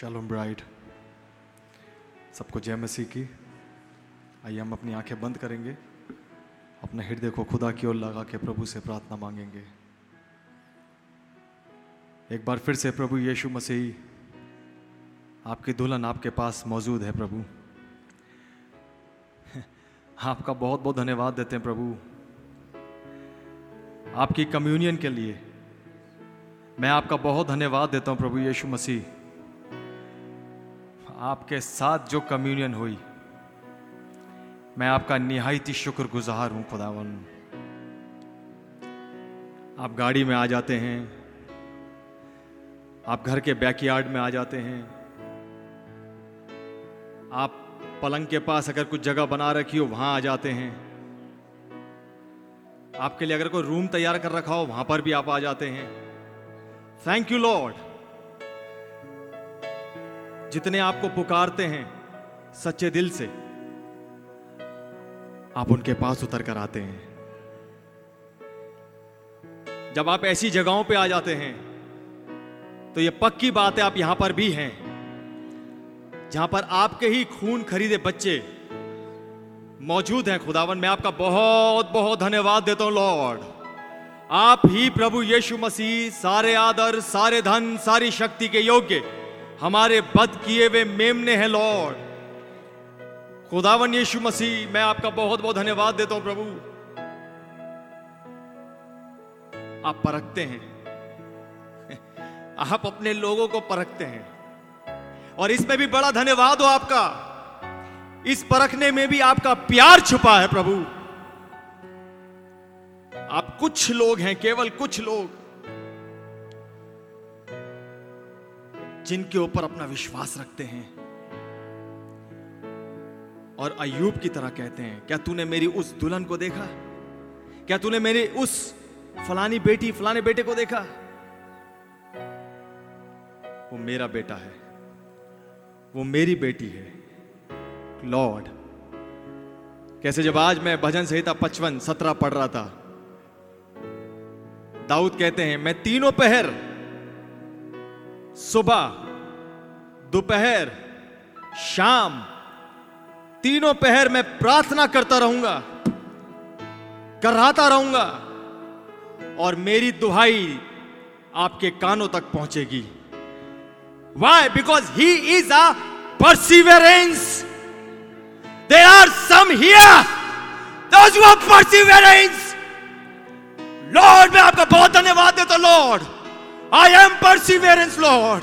Shalom bride सबको जय मसीह की। आइए हम अपनी आँखें बंद करेंगे। अपने हृदय को खुदा की ओर लगा के प्रभु से प्रार्थना मांगेंगे। एक बार फिर से प्रभु यीशु मसीह, आपकी दुल्हन आपके पास मौजूद है प्रभु। आपका बहुत बहुत धन्यवाद देते हैं प्रभु। आपकी कम्युनियन के लिए मैं आपका बहुत धन्यवाद देता हूँ प्रभु यीशु मसीह। आपके साथ जो कम्युनियन हुई, मैं आपका निहायती शुक्रगुजार हूँ, खुदावन। आप गाड़ी में आ जाते हैं, आप घर के बैकयार्ड में आ जाते हैं, आप पलंग के पास अगर कुछ जगह बना रखी हो, वहाँ आ जाते हैं। आपके लिए अगर कोई रूम तैयार कर रखा हो, वहाँ पर भी आप आ जाते हैं। थैंक यू लॉर्ड जितने आपको पुकारते हैं, सच्चे दिल से, आप उनके पास उतर कर आते हैं। जब आप ऐसी जगहों पे आ जाते हैं तो ये पक्की बात है आप यहाँ पर भी हैं, जहाँ पर आपके ही खून खरीदे बच्चे मौजूद हैं। खुदावन, मैं आपका बहुत बहुत धन्यवाद देता हूँ, लॉर्ड। आप ही प्रभु यीशु मसीह, सारे आदर, सारे धन, सारी शक्ति के योग्य हमारे बद किए हुए मेमने हैं, लॉर्ड। खुदावन यीशु मसीह, मैं आपका बहुत बहुत धन्यवाद देता हूँ, प्रभु। आप परखते हैं। आप अपने लोगों को परखते हैं। और इसमें भी बड़ा धन्यवाद हो आपका। इस परखने में भी आपका प्यार छुपा है, प्रभु। आप कुछ लोग हैं, केवल कुछ लोग। जिनके ऊपर अपना विश्वास रखते हैं। और अयूब की तरह कहते हैं, क्या तूने मेरी उस दुल्हन को देखा? क्या तूने मेरी उस फलानी बेटी, फलाने बेटे को देखा? वो मेरा बेटा है। वो मेरी बेटी है, लॉर्ड। कैसे जब आज मैं भजन संहिता पचपन, सत्रह पढ़ रहा था, दाऊद कहते हैं, मैं तीनों पहर सुबह, दोपहर, शाम, तीनों पहर में प्रार्थना करता रहूँगा, कराता रहूँगा, और मेरी दुहाई आपके कानों तक पहुंचेगी। Why because he is a perseverance there are some here those perseverance lord मैं आपका बहुत धन्यवाद देता lord I am perseverance lord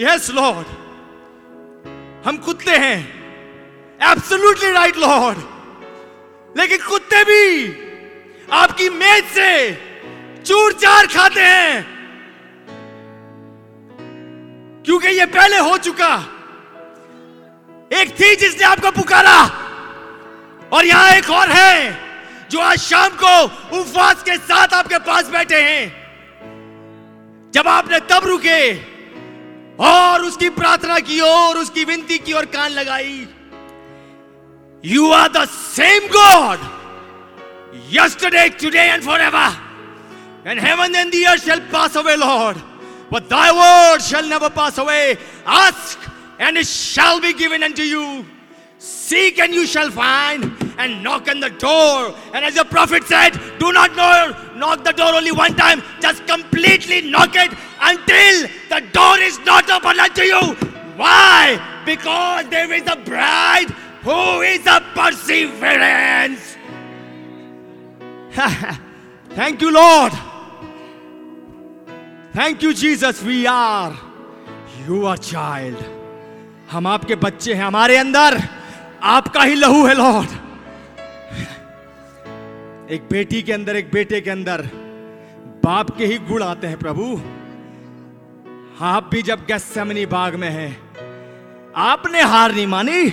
yes lord हम कुत्ते हैं। एब्सोल्युटली राइट लॉर्ड लेकिन कुत्ते भी आपकी मेज से चूर चार खाते हैं। क्योंकि ये पहले हो चुका। एक थी जिसने आपको पुकारा। और यहाँ एक और है। जो आज शाम को उपवास के साथ आपके पास बैठे हैं, जब आपने तब रुके और उसकी प्रार्थना की और उसकी विनती की और कान लगाई you are the same God yesterday today and for ever and heaven and the shall pass away lord but thy word shall never pass away ask and it be given and to you Seek, and you shall find. And knock on the door. And as the prophet said, do not know, knock the door only one time. Just completely knock it until the door is not open unto you. Why? Because there is a bride who is a perseverance. Thank you, Lord. Thank you, Jesus. We are your child. हम आपके बच्चे हैं हमारे अंदर आपका ही लहू है, Lord. एक बेटी के अंदर, एक बेटे के अंदर बाप के ही गुण आते हैं, प्रभु। आप भी जब गैसमनी बाग में हैं, आपने हार नहीं मानी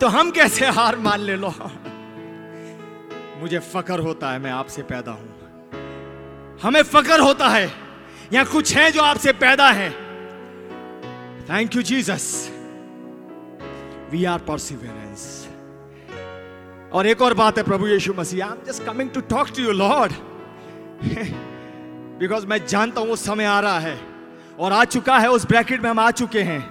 तो हम कैसे हार मान ले लो मुझे फकर होता है, मैं आपसे पैदा हूँ। हमें फकर होता है यहाँ कुछ है जो आपसे पैदा है। Thank you Jesus we are perseverance और एक और बात है प्रभु यीशु मसीह I am just coming to talk to you lord because मैं जानता हूँ वो समय आ रहा है और आ चुका है उस ब्रैकेट में हम आ चुके हैं।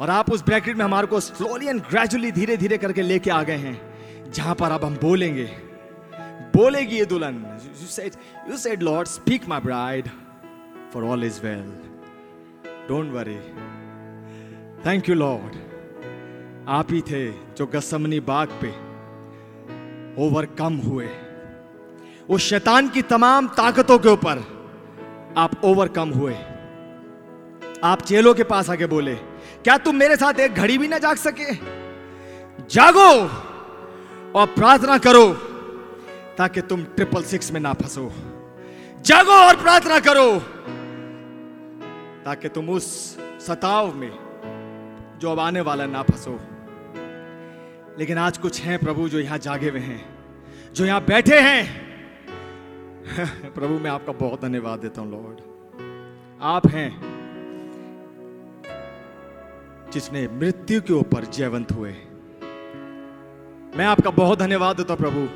और आप उस ब्रैकेट में हमारे को स्लोली एंड ग्रेजुअली धीरे धीरे करके लेके आ गए हैं, जहाँ पर अब हम बोलेंगे। बोलेगी ये दुल्हन। You said you said lord speak my bride for all is well don't worry thank you lord आप ही थे जो गसमनी बाग पे ओवरकम हुए। उस शैतान की तमाम ताकतों के ऊपर आप ओवरकम हुए। आप चेलों के पास आके बोले, क्या तुम मेरे साथ एक घड़ी भी ना जाग सके? जागो और प्रार्थना करो ताकि तुम ट्रिपल सिक्स में ना फंसो। जागो और प्रार्थना करो ताकि तुम उस सताव में जो अब आने वाला ना फंसो। लेकिन आज कुछ हैं प्रभु जो यहाँ जागे हुए हैं, जो यहाँ बैठे हैं। प्रभु, मैं आपका बहुत धन्यवाद देता हूँ, लॉर्ड। आप हैं जिसने मृत्यु के ऊपर जयवंत हुए। मैं आपका बहुत धन्यवाद देता हूँ, प्रभु।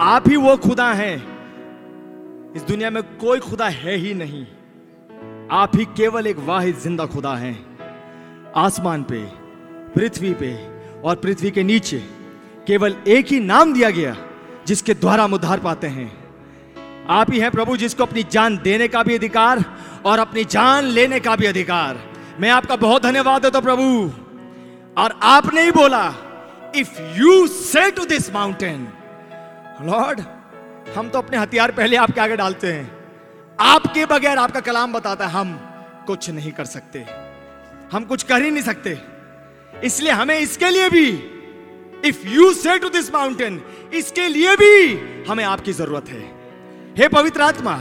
आप ही वो खुदा हैं। इस दुनिया में कोई खुदा है ही नहीं। आप ही केवल एक वाहिद, ज़िंदा खुदा हैं। आसमान पे, पृथ्वी पे और पृथ्वी के नीचे केवल एक ही नाम दिया गया, जिसके द्वारा हम उद्धार पाते हैं। आप ही हैं प्रभु, जिसको अपनी जान देने का भी अधिकार और अपनी जान लेने का भी अधिकार। मैं आपका बहुत धन्यवाद देता प्रभु। और आपने ही बोला if you say to this mountain lord हम तो अपने हथियार पहले आपके आगे डालते हैं। आपके बगैर आपका कलाम बताता है, हम कुछ नहीं कर सकते। हम कुछ कर ही नहीं सकते। इसलिए हमें इसके लिए भी if you say to this mountain इसके लिए भी हमें आपकी ज़रूरत है। हे पवित्र आत्मा,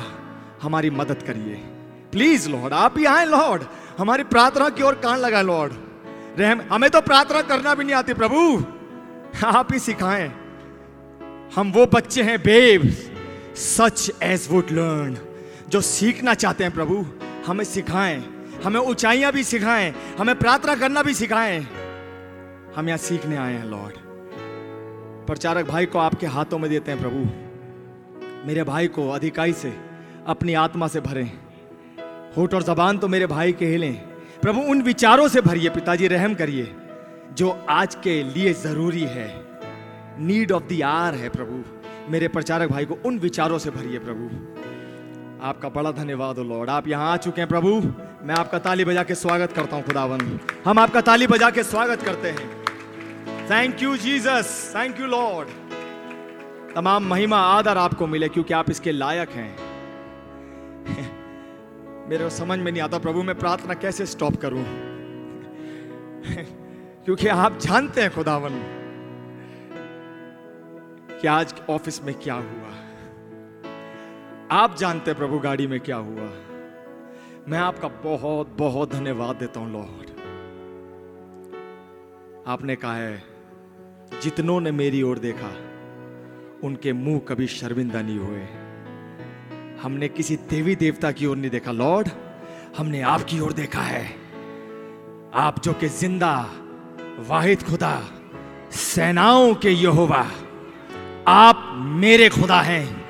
हमारी मदद करिए। प्लीज़ लॉर्ड आप ही आए लॉर्ड हमारी प्रार्थना की ओर कान लगा लॉर्ड रहम, हमें तो प्रार्थना करना भी नहीं आती, प्रभु। आप ही सिखाएँ। हम वो बच्चे हैं babe such as would learn जो सीखना चाहते हैं, प्रभु। हमें सिखाएँ। हमें ऊंचाइयाँ भी सिखाएँ। हमें प्रार्थना करना भी सिखाएँ। हम यहाँ सीखने आए हैं लॉर्ड प्रचारक भाई को आपके हाथों में देते हैं, प्रभु। मेरे भाई को अधिकाई से, अपनी आत्मा से भरें। होठ और जबान तो मेरे भाई के हिलें। प्रभु, उन विचारों से भरिए, पिताजी, रहम करिए, जो आज के लिए ज़रूरी है। नीड ऑफ़ द आर है, प्रभु। मेरे प्रचारक भाई को उन विचारों से भरिए, प्रभु। आपका बड़ा धन्यवाद हो लॉर्ड आप यहाँ आ चुके हैं, प्रभु। मैं आपका ताली बजा के स्वागत करता हूँ खुदावन हम आपका ताली बजा के स्वागत करते हैं। Thank you Jesus thank you lord तमाम महिमा, आदर आपको मिले क्योंकि आप इसके लायक हैं। मेरे को समझ में नहीं आता प्रभु, मैं प्रार्थना कैसे स्टॉप करूँ? क्योंकि आप जानते हैं खुदावन कि आज ऑफ़िस में क्या हुआ। आप जानते हैं प्रभु, गाड़ी में क्या हुआ। मैं आपका बहुत बहुत धन्यवाद देता हूँ लॉर्ड आपने कहा है जितनों ने मेरी ओर देखा, उनके मुँह कभी शर्मिंदा नहीं हुए। हमने किसी देवी देवता की ओर नहीं देखा, लॉर्ड। हमने आपकी ओर देखा है। आप जो के ज़िंदा, वाहिद खुदा, सेनाओं के यहोवा, आप मेरे खुदा हैं।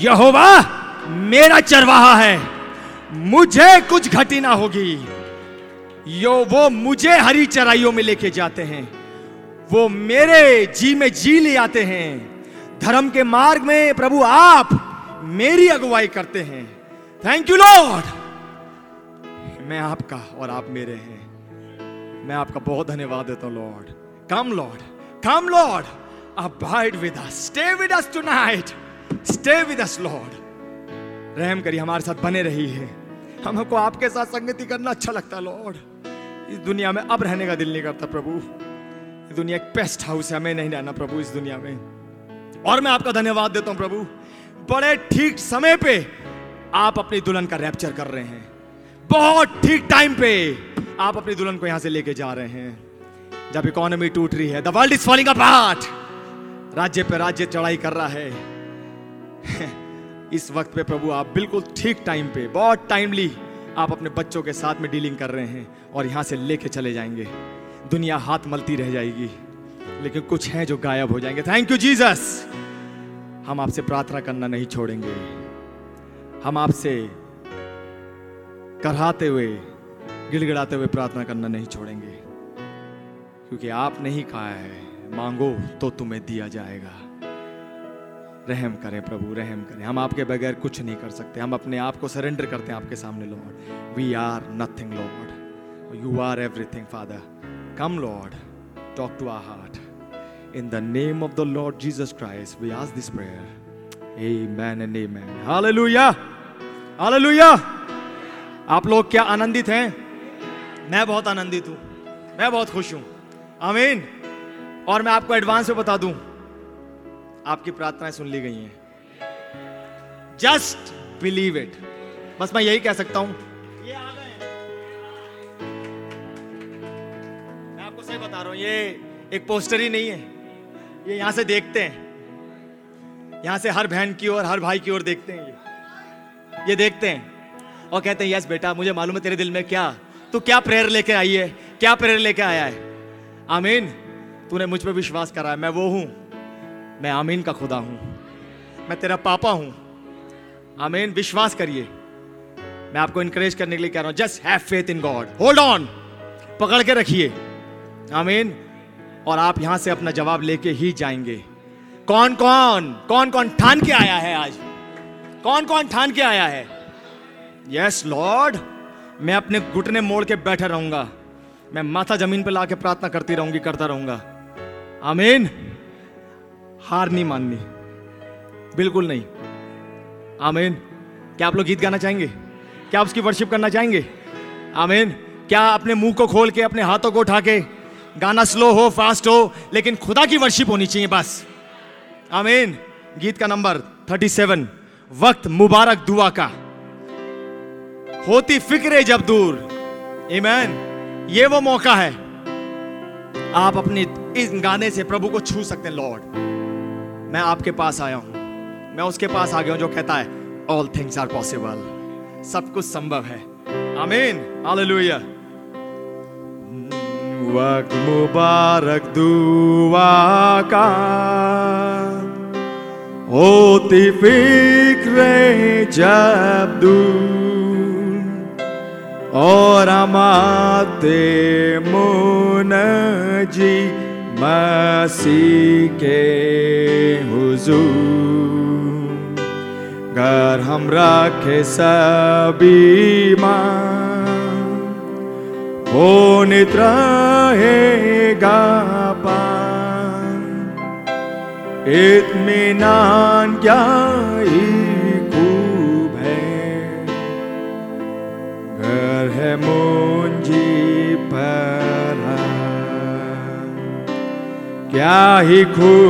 यहोवा मेरा चरवाहा है। मुझे कुछ घटी ना होगी। यो वो मुझे हरी चराइयों में लेके जाते हैं। वो मेरे जी में जी ले आते हैं। धर्म के मार्ग में प्रभु आप मेरी अगुवाई करते हैं। थैंक यू लॉर्ड मैं आपका और आप मेरे हैं। मैं आपका बहुत धन्यवाद देता हूँ lord come lord come lord abide with us stay with us tonight stay with us lord रहम करिए, हमारे साथ बने रही है हमको आपके साथ संगति करना अच्छा लगता है लॉर्ड इस दुनिया में अब रहने का दिल नहीं करता, प्रभु। ये दुनिया एक पेस्ट हाउस है, हमें नहीं रहना प्रभु, इस दुनिया में। और मैं आपका धन्यवाद देता हूँ प्रभु। बड़े ठीक समय पे आप अपनी दुल्हन का रैप्चर कर रहे हैं। बहुत ठीक टाइम पे आप अपनी दुल्हन को यहाँ से लेके जा रहे हैं। जब इकोनॉमी टूट रही है the world is falling apart राज्य पे राज्य चढ़ाई कर रहा है। इस वक्त पे प्रभु आप बिल्कुल ठीक टाइम पे, बहुत टाइमली आप अपने बच्चों के साथ में डीलिंग कर रहे हैं और यहाँ से लेके चले जाएँगे। दुनिया हाथ मलती रह जाएगी, लेकिन कुछ हैं जो गायब हो जाएँगे। थैंक यू जीसस हम आपसे प्रार्थना करना नहीं छोड़ेंगे। हम आपसे कराते हुए, गिड़गिड़ाते हुए प्रार्थना करना नहीं छोड़ेंगे। क्योंकि आपने ही कहा है, मांगो तो तुम्हें दिया जाएगा। रहम करें प्रभु, रहम करें। हम आपके बगैर कुछ नहीं कर सकते। हम अपने आप को सरेंडर करते हैं आपके सामने lord we are nothing lord you are everything father come lord talk to our heart in the name of the lord Jesus Christ we ask this prayer amen and amen hallelujah hallelujah आप लोग क्या आनंदित हैं? मैं बहुत आनंदित हूँ। मैं बहुत खुश हूँ। आमीन और मैं आपको एडवांस में बता दूँ। आपकी प्रार्थनाएँ सुन ली गई हैं। जस्ट बिलीव इट बस मैं यही कह सकता हूँ। हूँ ये एक पोस्टर ही नहीं है। ये यहाँ से देखते हैं। यहाँ से हर बहन की ओर, हर भाई की ओर देखते हैं ये। ये देखते हैं और कहते हैं, यस बेटा, मुझे मालूम है तेरे दिल में क्या, तू क्या प्रेयर लेके आई है, क्या प्रेयर लेके आया है? आमीन, तूने मुझ पर विश्वास करा है, मैं वो हूँ। मैं आमीन का खुदा हूँ। मैं तेरा पापा हूँ। आमीन, विश्वास करिए। मैं आपको इंकरेज करने के लिए कह रहा हूँ just have faith in God hold on पकड़ के रखिए। आमीन। और आप यहाँ से अपना जवाब लेके ही जाएँगे। कौन कौन कौन कौन ठान के आया है आज? कौन कौन ठान के आया है? यस लॉर्ड मैं अपने घुटने मोड़ के बैठा रहूँगा। मैं माथा ज़मीन पर लाके प्रार्थना करती रहूँगी, करता रहूँगा। आमीन। हार नहीं माननी। बिल्कुल नहीं। आमीन। क्या आप लोग गीत गाना चाहेंगे? क्या आप उसकी वर्शिप करना चाहेंगे? आमीन। क्या अपने मुँह को खोल के, अपने हाथों को उठा के गाना स्लो हो, फास्ट हो, लेकिन खुदा की वर्शिप होनी चाहिए बस। आमीन। गीत का नंबर 37 वक्त मुबारक दुआ का। होती फिक्रे जब दूर। ईमैन ये वो मौका है। आप अपने इस गाने से प्रभु को छू सकते हैं, लॉर्ड। मैं आपके पास आया हूँ। मैं उसके पास आ गया हूँ जो कहता है ऑल थिंग्स आर पॉसिबल सब कुछ संभव है। आमीन। हालेलुया। वक्त मुबारक दुआ का होती फिक्रे जब दूर, और अमाते मुन जी मसीह के हुजूर। घर हम रखे सभी माँ हो नित रहेगा पान। इत्मीनान क्या ही खूब है। घर है मुंजी पर क्या ही खुशी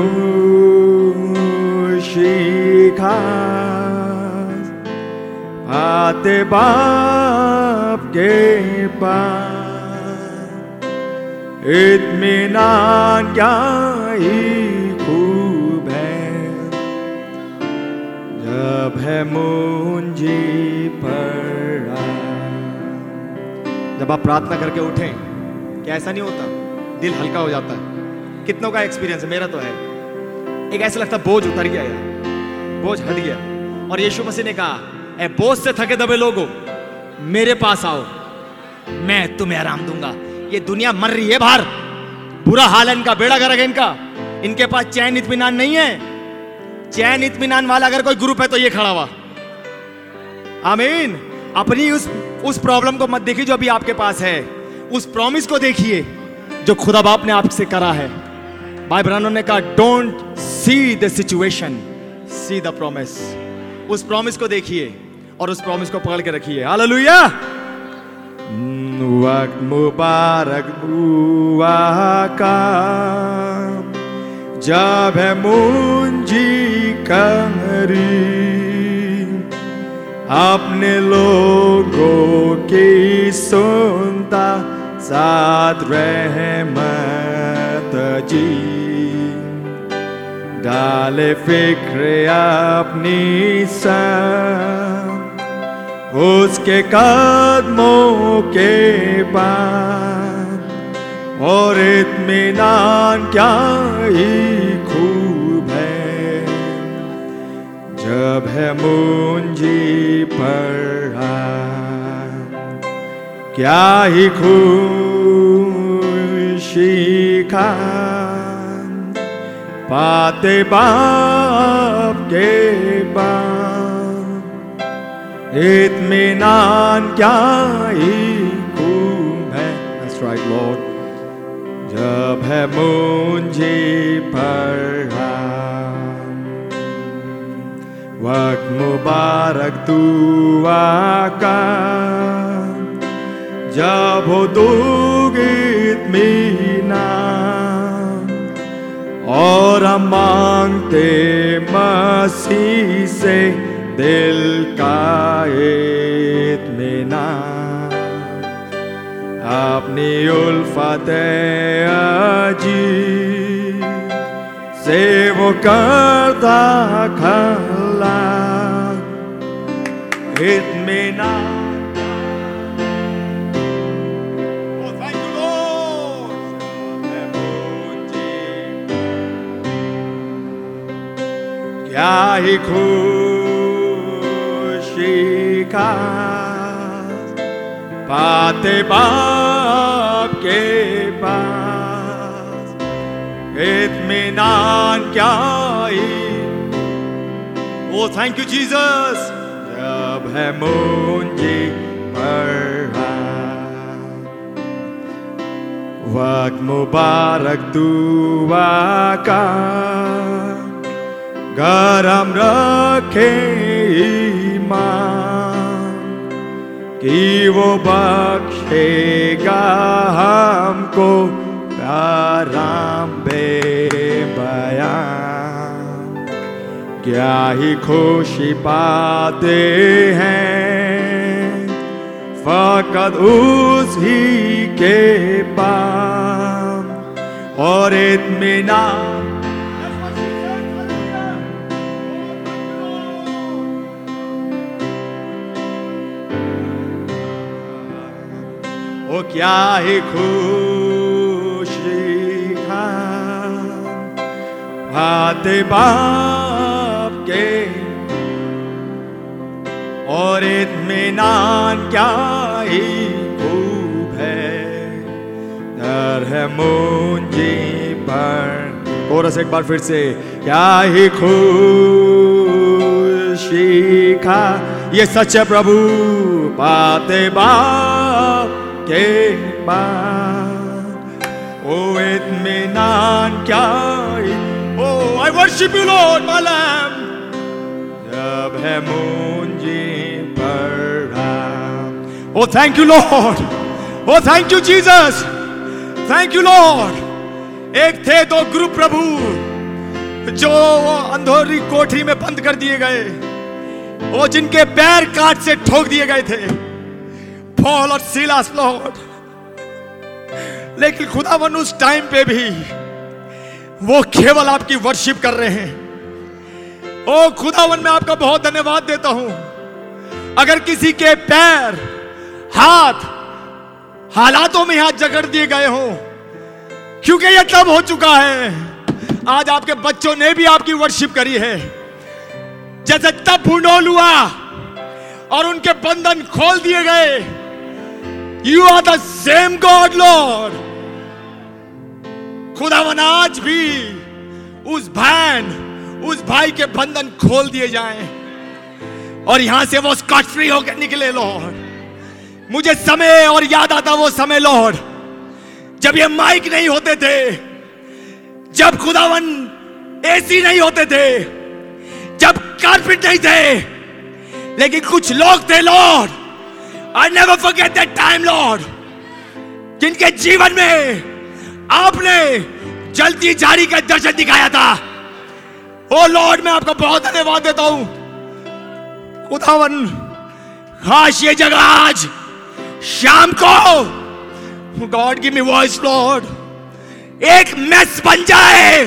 खास, आते बाप के पास। इत्मीनान क्या ही खूब है। जब है मुंजी पर जब आप प्रार्थना करके उठें क्या ऐसा नहीं होता, दिल हल्का हो जाता है। कितनों का एक्सपीरियंस है, मेरा तो है। एक ऐसा लगता बोझ उतर गया यार। बोझ हट गया। और यीशु मसीह ने कहा ए बोझ से थके दबे लोगों, मेरे पास आओ, मैं तुम्हें आराम दूँगा। ये दुनिया मर रही है बाहर। बुरा हाल है इनका, बेड़ा गर्क है इनका। इनके पास चैन इत्मीनान नहीं है। चैन इत्मीनान वाला अगर कोई ग्रुप है तो ये खड़ा हुआ। आमीन। अपनी उस उस प्रॉब्लम को मत देखिए जो अभी आपके पास है। उस प्रॉमिस को देखिए जो खुदा बाप ने आपसे करा है। भाई ब्रानो ने कहा don't see the situation see the promise उस प्रॉमिस को देखिए और उस प्रॉमिस को पकड़ के रखिए। हालेलुया। वक्त मुबारक बुआ का। जब है मुंजी कमरी अपने लोगों की सुनता साथ रहमत जी। डाले फ़िक्र अपनी संग उसके कदमों के बाद। और इत्मीनान क्या ही खूब है। जब है मुंजी पर क्या ही खुशी का पाते बाप के बाद इत्मीनान क्या ही खूब है That's right, Lord. जब है मुझे पढ़ा वक्त मुबारक दुआ का जब हो दूगित मीना और हम मांगते मसीह से दिल का इत्मीना अपनी उल्फत अजी से वो करता खला। इत्मीना thank you, क्या ही खुशी का। पाते बाप के पास। इत्मीनान क्या ओ थैंक यू जीसस जब है पढ़ा वक्त मुबारक दुआ का। गरम रखे ईमान। कि वो बख्शेगा हमको आराम बे बयान क्या ही खुशी पाते हैं फकत उस ही के पास। और इत्मीनान क्या ही खुशी का हाथे बाप के और इतमान क्या ही खूब है। डर है मुंजी पर कोरस एक बार फिर से, क्या ही खुशी का ये सच है प्रभु पाते बाप ओ इत्मीनान क्या ही? ओ I worship you lord my lamb जब है मुझे पढ़ा। ओ thank you lord oh thank you Jesus thank you lord एक थे दो ग्रुप प्रभु जो अंधोरी कोठरी में बंद कर दिए गए। वो जिनके पैर काट से ठोक दिए गए थे। पॉल और सिलास लॉर्ड लेकिन खुदावन उस टाइम पे भी वो केवल आपकी वर्शिप कर रहे हैं। ओ खुदावन मैं आपका बहुत धन्यवाद देता हूँ। अगर किसी के पैर, हाथ, हालातों में हाथ जकड़ दिए गए हो, क्योंकि यह तब हो चुका है, आज आपके बच्चों ने भी आपकी वर्शिप करी है। जैसे तब भूडोल हुआ और उनके बंधन खोल दिए गए you are the same God lord खुदावन, आज भी उस बहन, उस भाई के बंधन खोल दिए जाएँ। और यहाँ से वो स्कॉट फ्री होकर निकले लॉर्ड मुझे समय और याद आता वो समय लॉर्ड जब ये माइक नहीं होते थे, जब खुदावन एसी नहीं होते थे, जब कारपेट नहीं थे, लेकिन कुछ लोग थे lord I never forget that time lord जिनके जीवन में आपने जल्दी जारी का दर्शन दिखाया था। ओ लॉर्ड मैं आपका बहुत धन्यवाद देता हूँ। खुदावन, खास ये जगह आज, शाम को God give me voice lord एक मेस बन जाए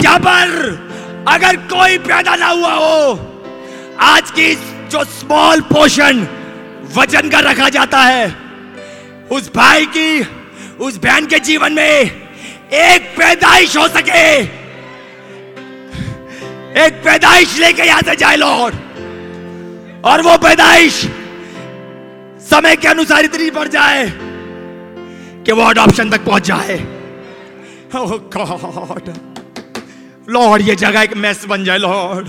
क्या पर अगर कोई पैदा ना हुआ हो, आज की जो स्मॉल पोर्शन वज़न का रखा जाता है। उस भाई की, उस बहन के जीवन में एक पैदाइश हो सके। एक पैदाइश लेके यहाँ से जाए लॉर्ड और वो पैदाइश समय के अनुसार इतनी बढ़ जाए कि वो अडॉप्शन तक पहुँच जाए। गॉड लॉर्ड ये जगह एक मेस बन जाए लॉर्ड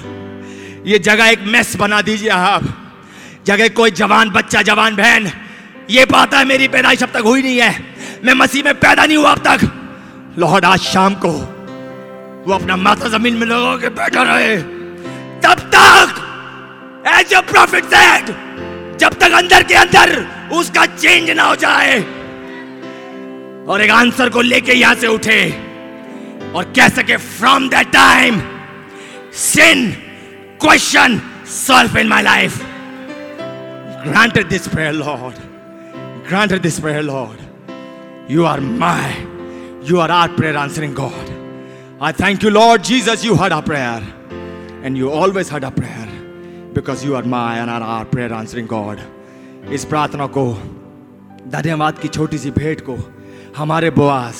ये जगह एक मेस बना दीजिए आप। जगह कोई जवान बच्चा, जवान बहन, ये पाता है मेरी पैदाइश अब तक हुई नहीं है। मैं मसीह में पैदा नहीं हुआ अब तक। लॉर्ड आज शाम को वो अपना माथा ज़मीन में लगा के बैठा रहे। तब तक एज अ प्रॉफिट सेड जब तक अंदर के अंदर उसका चेंज ना हो जाए। और एक आंसर को लेके यहाँ से उठे और कह सके from that time sin question solve in my life granted this prayer, Lord. Granted this prayer, Lord. You are my, you are our prayer answering God. I thank you, Lord Jesus, you heard our prayer. And you always heard our prayer because you are my and are our prayer answering God. इस प्रार्थना को धन्यवाद की छोटी सी भेंट को हमारे बुआस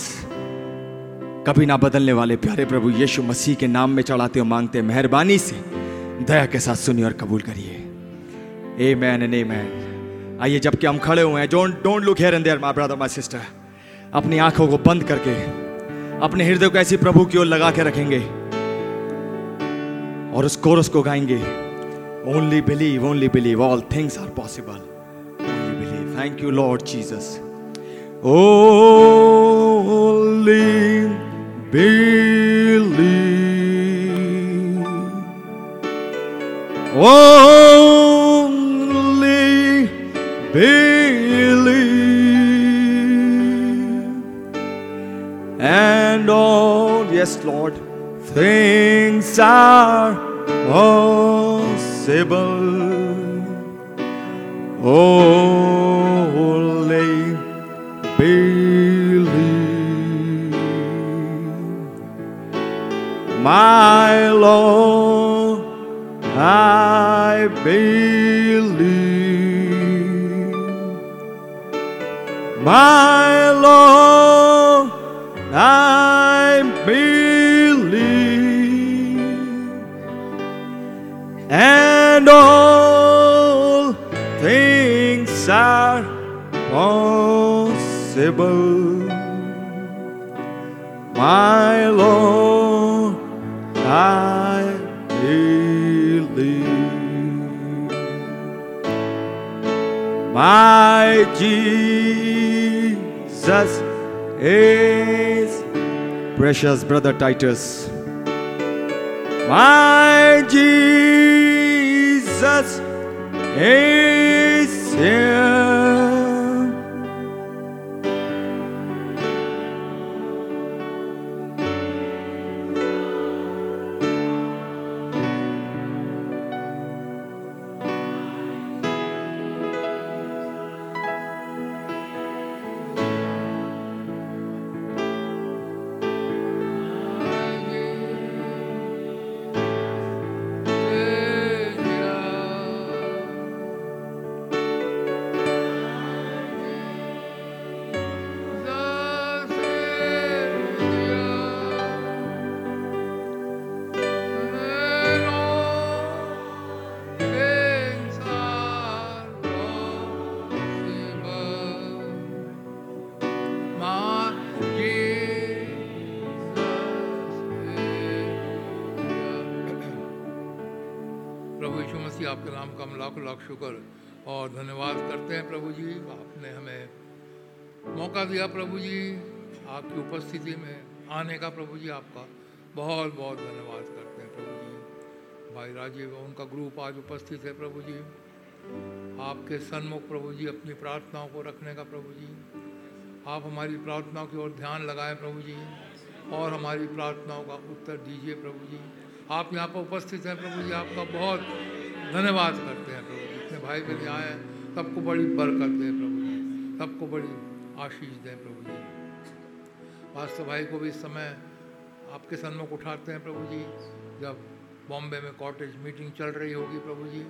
कभी ना बदलने वाले प्यारे प्रभु यीशु मसीह के नाम में चढ़ाते हो मांगते हैं मेहरबानी से दया के साथ सुनिए और कबूल करिए Amen ए मैन आइए जबकि हम खड़े हुए हैं don't don't look here and there my brother my sister अपनी आँखों को बंद करके, अपने हृदय को ऐसी प्रभु की ओर लगा के रखेंगे और उस कोरस को गाएँगे। Only believe only believe all things are possible only believe thank you lord Jesus only believe only believe. And all yes lord things are possible. Only believe. My lord I believe, my Lord, I believe, and all things are possible. My Lord, I My Jesus is precious brother Titus. My Jesus is here. आपके नाम का हम लाख लाख शुक्र और धन्यवाद करते हैं प्रभु जी। आपने हमें मौका दिया प्रभु जी, आपकी उपस्थिति में आने का प्रभु जी, आपका बहुत बहुत धन्यवाद करते हैं प्रभु जी। भाई राजीव, उनका ग्रुप आज उपस्थित है प्रभु जी। आपके सन्मुख प्रभु जी, अपनी प्रार्थनाओं को रखने का प्रभु जी। आप हमारी प्रार्थनाओं की ओर ध्यान लगाएँ प्रभु जी और हमारी प्रार्थनाओं का उत्तर दीजिए प्रभु जी। आप यहाँ पर उपस्थित हैं प्रभु जी, आपका बहुत धन्यवाद करते हैं प्रभु जी। इतने भाई बहन आए हैं। सबको बड़ी बरकत दें प्रभु जी। सबको बड़ी आशीष दें प्रभु जी। वास्तव भाई को भी इस समय आपके सन्मुख उठाते हैं प्रभु जी। जब बॉम्बे में कॉटेज मीटिंग चल रही होगी प्रभु जी,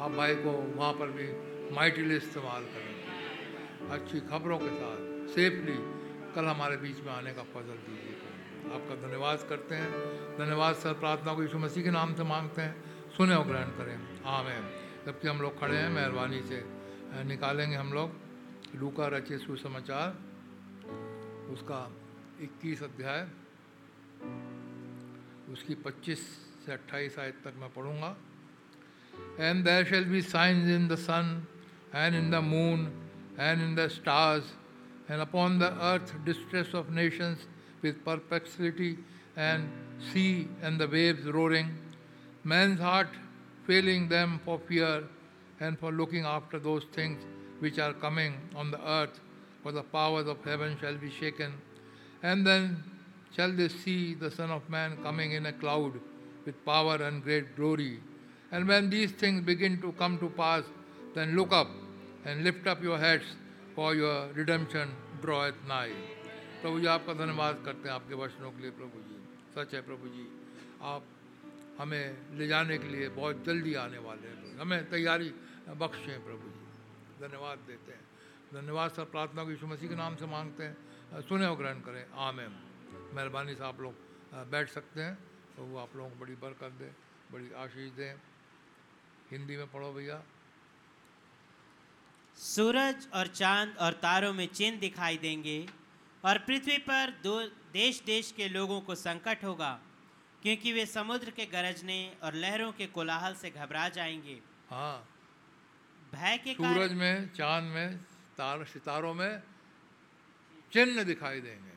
आप भाई को वहाँ पर भी माइटिली इस्तेमाल करें। अच्छी खबरों के साथ सेफली कल हमारे बीच में आने का फजल दीजिए आपका धन्यवाद करते हैं। धन्यवाद सर, प्रार्थना को यीशु मसीह के नाम से मांगते हैं। सुने और ग्रहण करें। आमेन जबकि हम लोग खड़े हैं मेहरबानी से। निकालेंगे हम लोग। लूका रचित सुसमाचार। उसका 21 अध्याय। उसकी 25 से 28 आयत तक मैं पढ़ूँगा। And there shall be signs in the sun and in the moon and in the stars and upon the earth distress of nations with perplexity and sea and the waves roaring, man's heart failing them for fear and for looking after those things which are coming on the earth, for the powers of heaven shall be shaken. And then shall they see the Son of Man coming in a cloud with power and great glory. And when these things begin to come to pass, then look up and lift up your heads, for your redemption draweth nigh. प्रभु जी आपका धन्यवाद करते हैं आपके वचनों के लिए प्रभु जी सच है प्रभु जी आप हमें ले जाने के लिए बहुत जल्दी आने वाले हैं हमें तैयारी बख्शें प्रभु जी। धन्यवाद देते हैं। धन्यवाद सर, प्रार्थना को यीशु मसीह के नाम से मांगते हैं। सुने और ग्रहण करें। आमेन। मेहरबानी से आप लोग बैठ सकते हैं। तो वो आप लोगों को बड़ी बरकत दें, बड़ी आशीष दें। हिंदी में पढ़ो भैया। सूरज और चाँद और तारों में चिन्ह दिखाई देंगे और पृथ्वी पर दो देश देश के लोगों को संकट होगा। क्योंकि वे समुद्र के गरजने और लहरों के कोलाहल से घबरा जाएँगे। हाँ। भय के सूरज में चाँद में तार सितारों में चिन्ह दिखाई देंगे।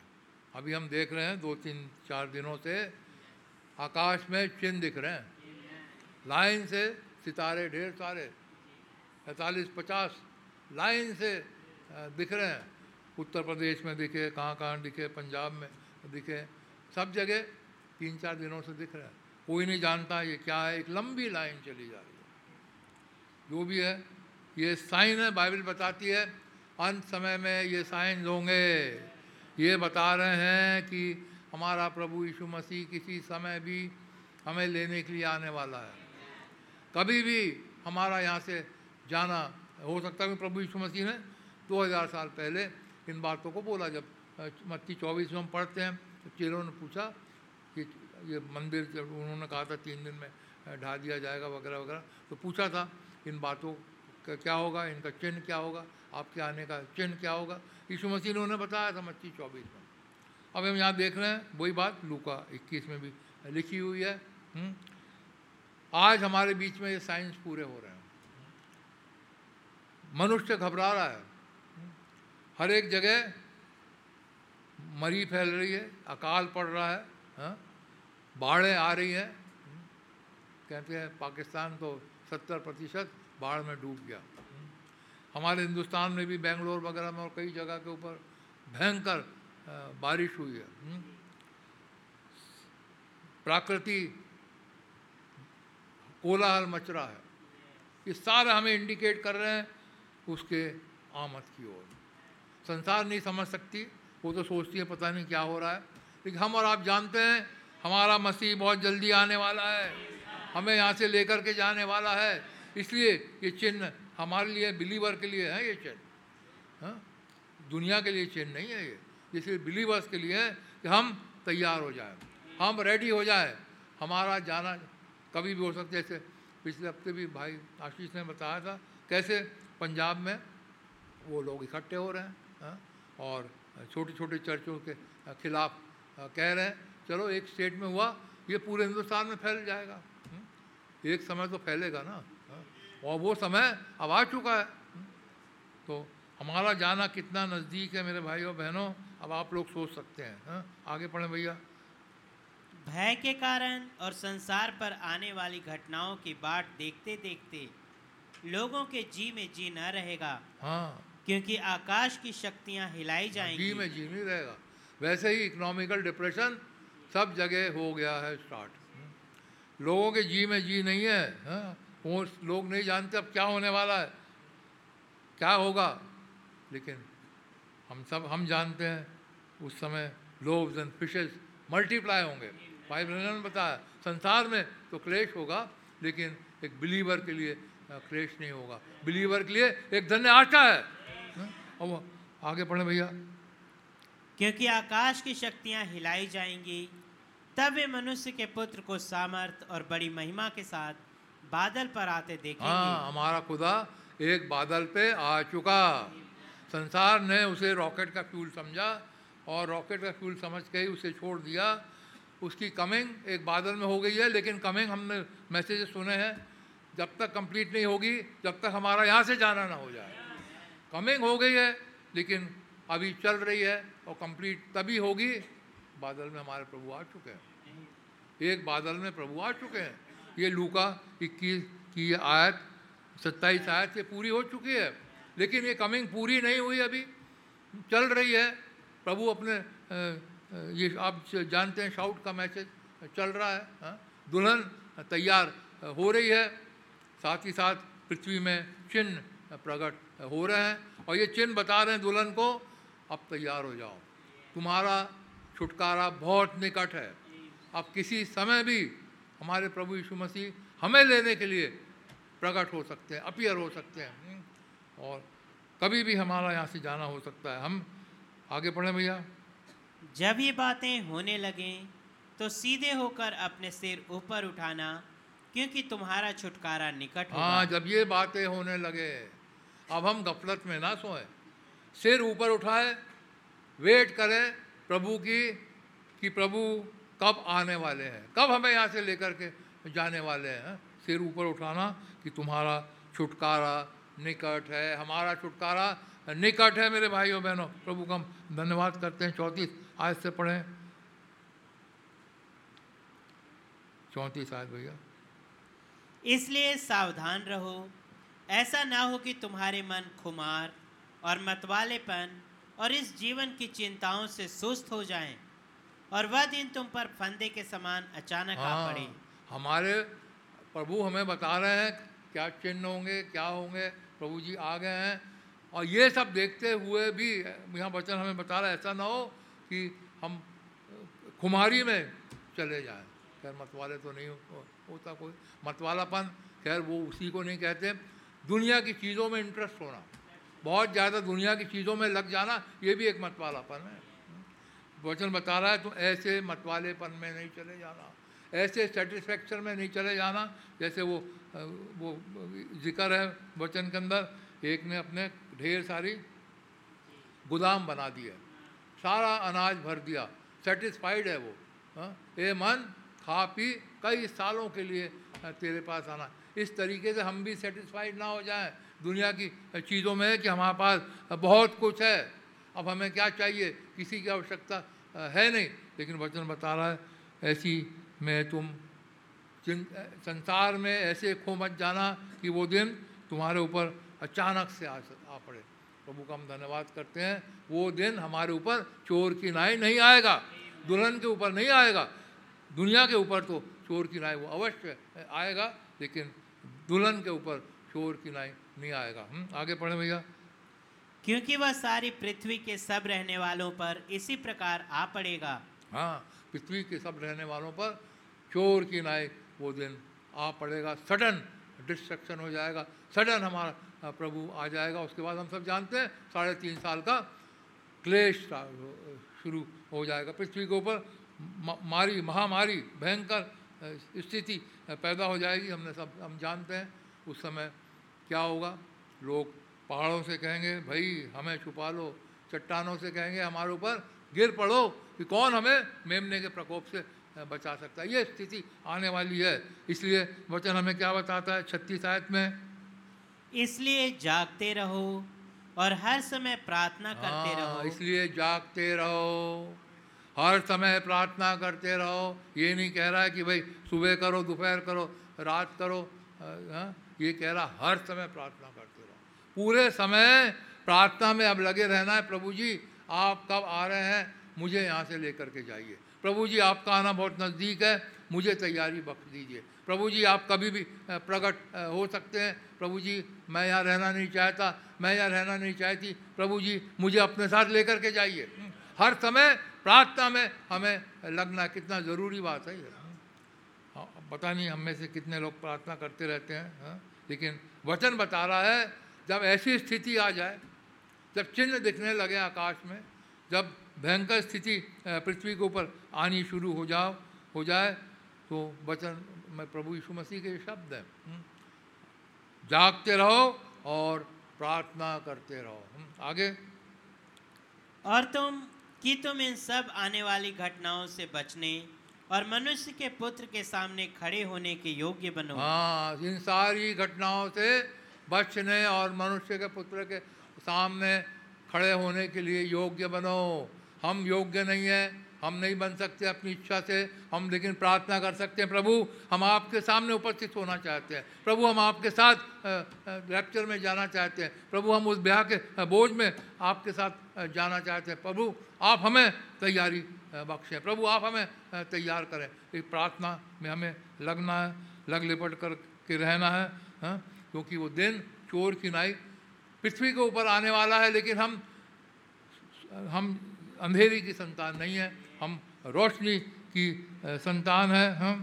अभी हम देख रहे हैं दो तीन चार दिनों से आकाश में चिन्ह दिख रहे हैं। लाइन से सितारे ढेर सारे पैंतालीस पचास लाइन से दिख रहे हैं। उत्तर प्रदेश में दिखे कहाँ कहाँ दिखे पंजाब में दिखे सब जगह तीन चार दिनों से दिख रहा है। कोई नहीं जानता ये क्या है, एक लंबी लाइन चली जा रही है। जो भी है, ये साइन है, बाइबल बताती है, अंत समय में ये साइन होंगे। ये बता रहे हैं कि हमारा प्रभु यीशु मसीह किसी समय भी हमें लेने के लिए आने वाला है। कभी भी हमारा यहाँ से जाना, हो सकता है प्रभु यीशु मसीह ने 2000 साल पहले इन बातों को बोला। जब मत्ती चौबीस में हम पढ़ते हैं तो चेलों ने पूछा ये मंदिर उन्होंने कहा था तीन दिन में ढा दिया जाएगा, वगैरह वगैरह। तो पूछा था, इन बातों का क्या होगा? इनका चिन्ह क्या होगा? आपके आने का चिन्ह क्या होगा? यीशु मसीह ने उन्हें बताया था मच्छी चौबीस में। अब हम यहाँ देख रहे हैं, वही बात लूका इक्कीस में भी लिखी हुई है। हम्म। आज हमारे बीच में ये साइंस पूरे हो रहे हैं। मनुष्य घबरा रहा है। हर एक जगह मरी फैल रही है, अकाल पड़ रहा है हाँ? बाढ़ें आ रही हैं। कहते हैं पाकिस्तान तो सत्तर प्रतिशत बाढ़ में डूब गया। हमारे हिंदुस्तान में भी बेंगलोर वगैरह में और कई जगह के ऊपर भयंकर बारिश हुई है। हम्म। प्राकृति कोलाहल मच रहा है। ये सारा हमें इंडिकेट कर रहे हैं उसके आमद की ओर। संसार नहीं समझ सकती, वो तो सोचती है पता नहीं क्या हो रहा है। लेकिन हम और आप जानते हैं हमारा मसीह बहुत जल्दी आने वाला है। हमें यहाँ से लेकर के जाने वाला है। इसलिए ये चिन्ह हमारे लिए बिलीवर के लिए है ये चिन्ह। हाँ? दुनिया के लिए चिन्ह नहीं है ये। इसलिए बिलीवर्स के लिए है कि हम तैयार हो जाए। हम रेडी हो जाए। हमारा जाना कभी भी हो सकता है। जैसे पिछले हफ़्ते भी भाई आशीष ने बताया था कैसे पंजाब में वो लोग इकट्ठे हो रहे हैं और छोटे छोटे चर्चों के खिलाफ कह रहे हैं। चलो एक स्टेट में हुआ ये पूरे हिंदुस्तान में फैल जाएगा। एक समय तो फैलेगा ना और वो समय अब आ चुका है। तो हमारा जाना कितना नज़दीक है मेरे भाइयों बहनों अब आप लोग सोच सकते हैं हा? आगे पढ़े भैया। भय के कारण और संसार पर आने वाली घटनाओं की बाट देखते देखते लोगों के जी में जी न रहेगा हाँ। क्योंकि आकाश की शक्तियाँ हिलाई जाएँगी जी में जी नहीं रहेगा। वैसे ही इकोनॉमिकल डिप्रेशन सब जगह हो गया है स्टार्ट लोगों के जी में जी नहीं है हाँ? वो लोग नहीं जानते अब क्या होने वाला है। क्या होगा? लेकिन हम सब, हम जानते हैं, उस समय लोव्स एंड फिशेस मल्टीप्लाई होंगे। भाई ने बताया, संसार में तो क्लेश होगा, लेकिन एक बिलीवर के लिए क्लेश नहीं होगा। बिलीवर के लिए एक धन्य आशा है अब आगे पढ़े भैया। क्योंकि आकाश की शक्तियाँ हिलाई जाएँगी तब वे मनुष्य के पुत्र को सामर्थ और बड़ी महिमा के साथ बादल पर आते देखेंगे। हाँ हमारा खुदा एक बादल पे आ चुका। संसार ने उसे रॉकेट का फ्यूल समझा और रॉकेट का फ्यूल समझ के ही उसे छोड़ दिया। उसकी कमिंग एक बादल में हो गई है, लेकिन कमिंग हमने मैसेजेस सुने हैं, जब तक कंप्लीट नहीं होगी, जब तक हमारा यहाँ से जाना ना हो जाए। कमिंग हो गई है, लेकिन अभी चल रही है और कंप्लीट तभी होगी बादल में हमारे प्रभु आ चुके हैं। एक बादल में प्रभु आ चुके हैं। ये लूका इक्कीस की आयत, सत्ताईस आयत से पूरी हो चुकी है। लेकिन ये कमिंग पूरी नहीं हुई अभी। चल रही है। प्रभु अपने ये आप जानते हैं शाउट का मैसेज चल रहा है हाँ? दुल्हन तैयार हो रही है। साथ ही साथ पृथ्वी में चिन्ह प्रकट हो रहे हैं। और ये चिन्ह बता रहे हैं दुल्हन को, अब तैयार हो जाओ। तुम्हारा छुटकारा बहुत निकट है। अब किसी समय भी हमारे प्रभु यीशु मसीह हमें लेने के लिए प्रकट हो सकते हैं अपियर हो सकते हैं। हम्म। और कभी भी हमारा यहाँ से जाना हो सकता है। हम आगे पढ़े भैया। जब ये बातें होने लगें तो सीधे होकर अपने सिर ऊपर उठाना क्योंकि तुम्हारा छुटकारा निकट हाँ जब ये बातें होने लगे अब हम गफलत में ना सोए। सिर ऊपर उठाए वेट करें प्रभु की, कि प्रभु कब आने वाले हैं? कब हमें यहाँ से लेकर के जाने वाले हैं? सिर ऊपर उठाना कि तुम्हारा छुटकारा निकट है, हमारा छुटकारा निकट है मेरे भाइयों बहनों। प्रभु का हम धन्यवाद करते हैं। चौंतीस आज से पढ़ें। चौंतीस आज भैया। इसलिए सावधान रहो। ऐसा ना हो कि तुम्हारे मन खुमार और मतवालेपन और इस जीवन की चिंताओं से सुस्त हो जाएँ। और वह दिन तुम पर फंदे के समान अचानक हाँ, आ पड़े। हमारे प्रभु हमें बता रहे हैं क्या चिन्ह होंगे क्या होंगे प्रभु जी आ गए हैं। और ये सब देखते हुए भी यहाँ वचन हमें बता रहा है ऐसा ना हो कि हम खुमारी में चले जाए। खैर मतवाले तो नहीं होता कोई मतवालापन खैर वो उसी को नहीं कहते। दुनिया की चीज़ों में इंटरेस्ट होना। बहुत ज़्यादा दुनिया की चीज़ों में लग जाना, ये भी एक मतवालापन है। वचन बता रहा है तो ऐसे मतवालेपन में नहीं चले जाना, ऐसे सेटिस्फेक्शन में नहीं चले जाना। जैसे वो वो ज़िक्र है वचन के अंदर, एक ने अपने ढेर सारी गोदाम बना दिया सारा अनाज भर दिया सेटिस्फाइड है वो हाँ ए मन, खा पी, कई सालों के लिए तेरे पास आना। इस तरीके से हम भी सेटिस्फाइड ना हो जाएँ। दुनिया की चीज़ों में है कि हमारे पास बहुत कुछ है। अब हमें क्या चाहिए? किसी की आवश्यकता है नहीं। लेकिन वचन बता रहा है, ऐसी में तुम संसार में ऐसे खो मत जाना कि वो दिन तुम्हारे ऊपर अचानक से आ आ पड़े। प्रभु का हम धन्यवाद करते हैं, वो दिन हमारे ऊपर चोर की नाई नहीं आएगा, दुल्हन के ऊपर नहीं आएगा, दुनिया के ऊपर तो चोर की नाई वो अवश्य आएगा, लेकिन दुल्हन के ऊपर चोर की नाई नहीं आएगा। हम आगे पढ़े भैया। क्योंकि वह सारी पृथ्वी के सब रहने वालों पर इसी प्रकार आ पड़ेगा। हाँ पृथ्वी के सब रहने वालों पर चोर की नाई वो दिन आ पड़ेगा। सडन डिस्ट्रक्शन हो जाएगा। सडन हमारा प्रभु आ जाएगा। उसके बाद हम सब जानते हैं साढ़े तीन साल का क्लेश शुरू हो जाएगा। पृथ्वी के ऊपर मारी महामारी भयंकर स्थिति पैदा हो जाएगी। हमने सब हम जानते हैं उस समय क्या होगा? लोग पहाड़ों से कहेंगे भाई हमें छुपा लो। चट्टानों से कहेंगे हमारे ऊपर गिर पड़ो कि कौन हमें मेमने के प्रकोप से बचा सकता है? ये स्थिति आने वाली है। इसलिए वचन हमें क्या बताता है? छत्तीस आयत में इसलिए जागते रहो और हर समय प्रार्थना करते हाँ, रहो। इसलिए जागते रहो। हर समय प्रार्थना करते रहो। ये नहीं कह रहा है कि भाई सुबह करो दोपहर करो रात करो। हाँ, ये कह रहा, हर समय प्रार्थना करते रहो। पूरे समय प्रार्थना में अब लगे रहना है, प्रभु जी, आप कब आ रहे हैं? मुझे यहाँ से लेकर के जाइए। प्रभु जी, आपका आना बहुत नज़दीक है, मुझे तैयारी बख्श दीजिए। प्रभु जी, आप कभी भी प्रकट हो सकते हैं। प्रभु जी, मैं यहाँ रहना नहीं चाहता, मैं यहाँ रहना नहीं चाहती। प्रभु जी, मुझे अपने साथ लेकर के जाइए। हर समय प्रार्थना में हमें लगना कितना ज़रूरी बात है हाँ पता नहीं हम में से कितने लोग प्रार्थना करते रहते हैं, हा? लेकिन वचन बता रहा है जब ऐसी स्थिति आ जाए जब चिन्ह दिखने लगे आकाश में जब भयंकर स्थिति पृथ्वी के ऊपर आनी शुरू हो जाओ हो जाए तो वचन में प्रभु यीशु मसीह के शब्द हैं। हम्म। जागते रहो और प्रार्थना करते रहो। हम्म, आगे। और तुम कि तुम इन सब आने वाली घटनाओं से बचने और मनुष्य के पुत्र के सामने खड़े होने के योग्य बनो। हाँ इन सारी घटनाओं से बचने और मनुष्य के पुत्र के सामने खड़े होने के लिए योग्य बनो। हम योग्य नहीं हैं, हम नहीं बन सकते अपनी इच्छा से, हम लेकिन प्रार्थना कर सकते हैं, प्रभु, हम आपके सामने उपस्थित होना चाहते हैं। प्रभु, हम आपके साथ रैप्चर में जाना चाहते हैं। प्रभु, हम उस ब्याह के बोझ में आपके साथ जाना चाहते हैं। प्रभु, आप हमें तैयारी बख्शें। प्रभु, आप हमें तैयार करें। इस प्रार्थना में हमें लगना है, लग लिपट कर के रहना है हाँ? क्योंकि वो दिन चोर की नाई पृथ्वी के ऊपर आने वाला है, लेकिन हम हम अंधेरी की संतान नहीं है, हम रोशनी की संतान है हम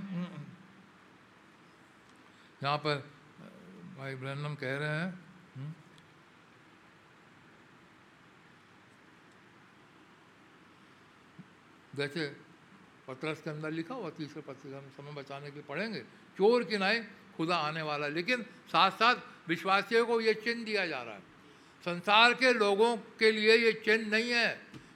यहाँ पर भाई ब्रहणम कह रहे हैं जैसे पत्रस के अंदर लिखा हुआ, तीसरे पत्र हम समय बचाने के लिए पढ़ेंगे। चोर की नाई खुदा आने वाला लेकिन साथ साथ विश्वासियों को ये चिन्ह दिया जा रहा है। संसार के लोगों के लिए ये चिन्ह नहीं है,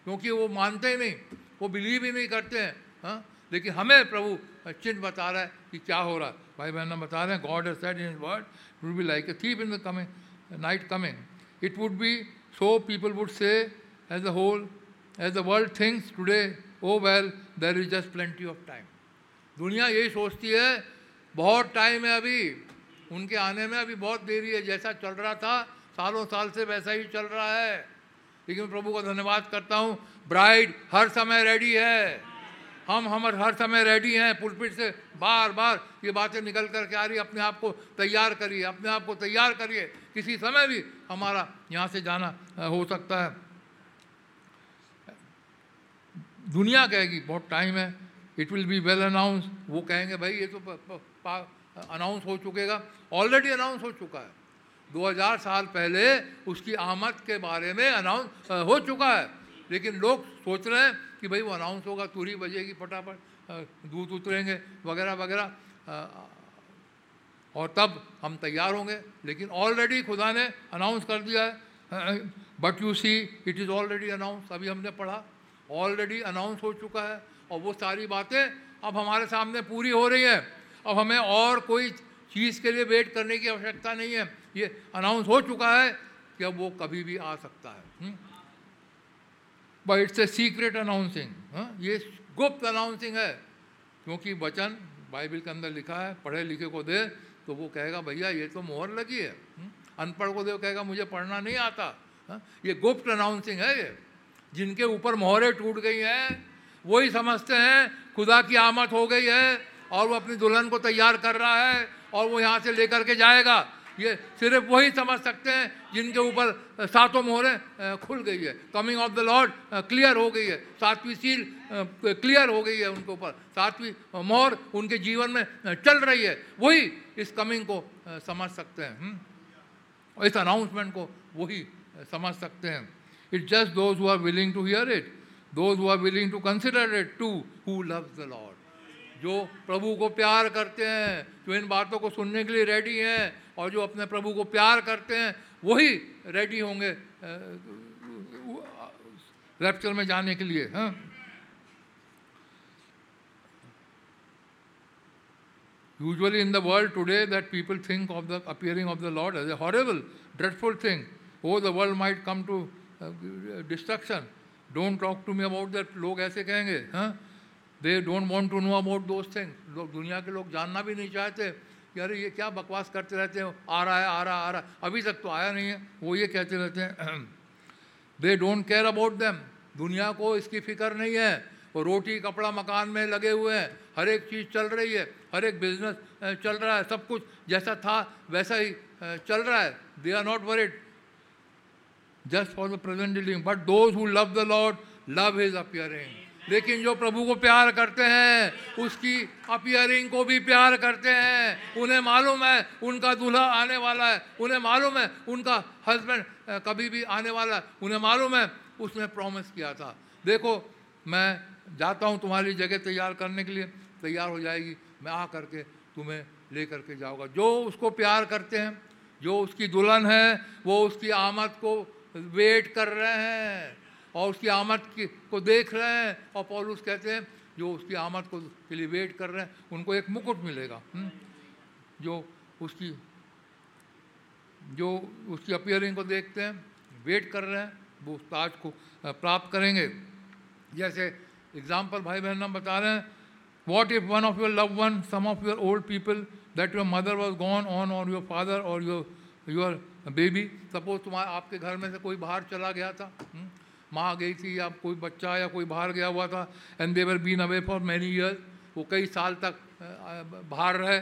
क्योंकि वो मानते ही नहीं, वो बिलीव ही नहीं करते हैं हाँ? लेकिन हमें प्रभु चिन्ह बता रहा है कि क्या हो रहा है। भाई बहन बता रहे हैं God said in word would be like a thief in the coming night coming it would be so people would say as a whole as the world thinks today oh well there is just plenty of time दुनिया यही सोचती है, बहुत time है अभी। उनके आने में अभी बहुत देरी है। जैसा चल रहा था, सालों साल से वैसा ही चल रहा है। लेकिन प्रभु का धन्यवाद करता हूँ। ब्राइड हर समय रेडी है। हम हम हर समय रेडी हैं। पुलपिट से बार बार ये बातें निकल कर के आ रही अपने आप को तैयार करिए। अपने आप को तैयार करिए। किसी समय भी हमारा यहाँ से जाना हो सकता है। दुनिया कहेगी, बहुत टाइम है it will be well announce वो कहेंगे, भाई, ये तो अनाउंस हो चुकेगा ऑलरेडी अनाउंस हो चुका है. 2000 साल पहले उसकी आमद के बारे में अनाउंस हो चुका है। लेकिन लोग सोच रहे हैं कि भाई वो अनाउंस होगा, तुरी बजेगी फटाफट दूध उतरेंगे, वगैरह वगैरह। और तब हम तैयार होंगे, लेकिन ऑलरेडी खुदा ने अनाउंस कर दिया है। But you see it is already announce अभी हमने पढ़ा। ऑलरेडी अनाउंस हो चुका है और वो सारी बातें अब हमारे सामने पूरी हो रही है। अब हमें और कोई चीज़ के लिए वेट करने की आवश्यकता नहीं है। ये अनाउंस हो चुका है कि अब वो कभी भी आ सकता है। But it's a secret announcing ये गुप्त अनाउंसिंग है। क्योंकि वचन बाइबल के अंदर लिखा है, पढ़े लिखे को दे तो वो कहेगा, भैया, ये तो मोहर लगी है। हम्म? अनपढ़ को दे कहेगा, मुझे पढ़ना नहीं आता। हाँ? ये गुप्त अनाउंसिंग है ये। जिनके ऊपर मोहरें टूट गई हैं, वही समझते हैं, खुदा की आमद हो गई है और वो अपनी दुल्हन को तैयार कर रहा है और वो यहाँ से लेकर के जाएगा। ये सिर्फ़ वही समझ सकते हैं जिनके ऊपर सातों मोहरें खुल गई है। Coming of the lord clear हो गई है। सातवीं सील क्लियर हो गई है उनके ऊपर। सातवीं मोहर उनके जीवन में चल रही है। वही इस कमिंग को समझ सकते हैं हम्म? इस अनाउंसमेंट को वही समझ सकते हैं। It just those who are willing to hear it those who are willing to consider it to who loves the lord जो प्रभु को प्यार करते हैं जो इन बातों को सुनने के लिए रेडी हैं और जो अपने प्रभु को प्यार करते हैं वही रेडी होंगे रैप्चर में जाने के लिए हाँ Usually in the world today that people think of the appearing of the Lord as a horrible, dreadful thing. Oh, the world might come to uh, don't talk to me about that. लोग ऐसे कहेंगे हाँ? They don't want to know about those things लोग दुनिया के लोग जानना भी नहीं चाहते कि अरे ये क्या बकवास करते रहते हैं? आ रहा है आ रहा है आ रहा। है अभी तक तो आया नहीं है। वो ये कहते रहते हैं they don't care about them दुनिया को इसकी फ़िक्र नहीं है। वो रोटी कपड़ा मकान में लगे हुए हैं। हर एक चीज़ चल रही है। हर एक बिज़नेस चल रहा है। सब कुछ जैसा था वैसा ही चल रहा है। They are not worried just for the present dealing but those who love the lord love his appearing लेकिन जो प्रभु को प्यार करते हैं, उसकी अपियरिंग को भी प्यार करते हैं। उन्हें मालूम है, उनका दूल्हा आने वाला है। उन्हें मालूम है, उनका हस्बैंड कभी भी आने वाला है। उन्हें मालूम है, उसने प्रॉमिस किया था। देखो, मैं जाता हूँ तुम्हारी जगह तैयार करने के लिए। तैयार हो जाएगी। मैं आ करके तुम्हें ले करके जाऊँगा। जो उसको प्यार करते हैं, जो उसकी दुल्हन है, वो उसकी आमद को वेट कर रहे हैं और उसकी आमद की, को देख रहे हैं और पौलुस कहते हैं, जो उसकी आमद को के लिए वेट कर रहे हैं, उनको एक मुकुट मिलेगा हम्म? जो उसकी जो उसकी अपियरिंग को देखते हैं, वेट कर रहे हैं, वो उस ताज को प्राप्त करेंगे जैसे एग्ज़ाम्पल भाई बहन, हम बता रहे हैं what if one of your love one some of your old people that your mother was gone on और योर फादर और योर योर बेबी सपोज़ तुम्हारे, आपके घर में से कोई बाहर चला गया था हुँ? माँ गई थी या कोई बच्चा या कोई बाहर गया हुआ था and they've been away for many year वो कई साल तक बाहर रहे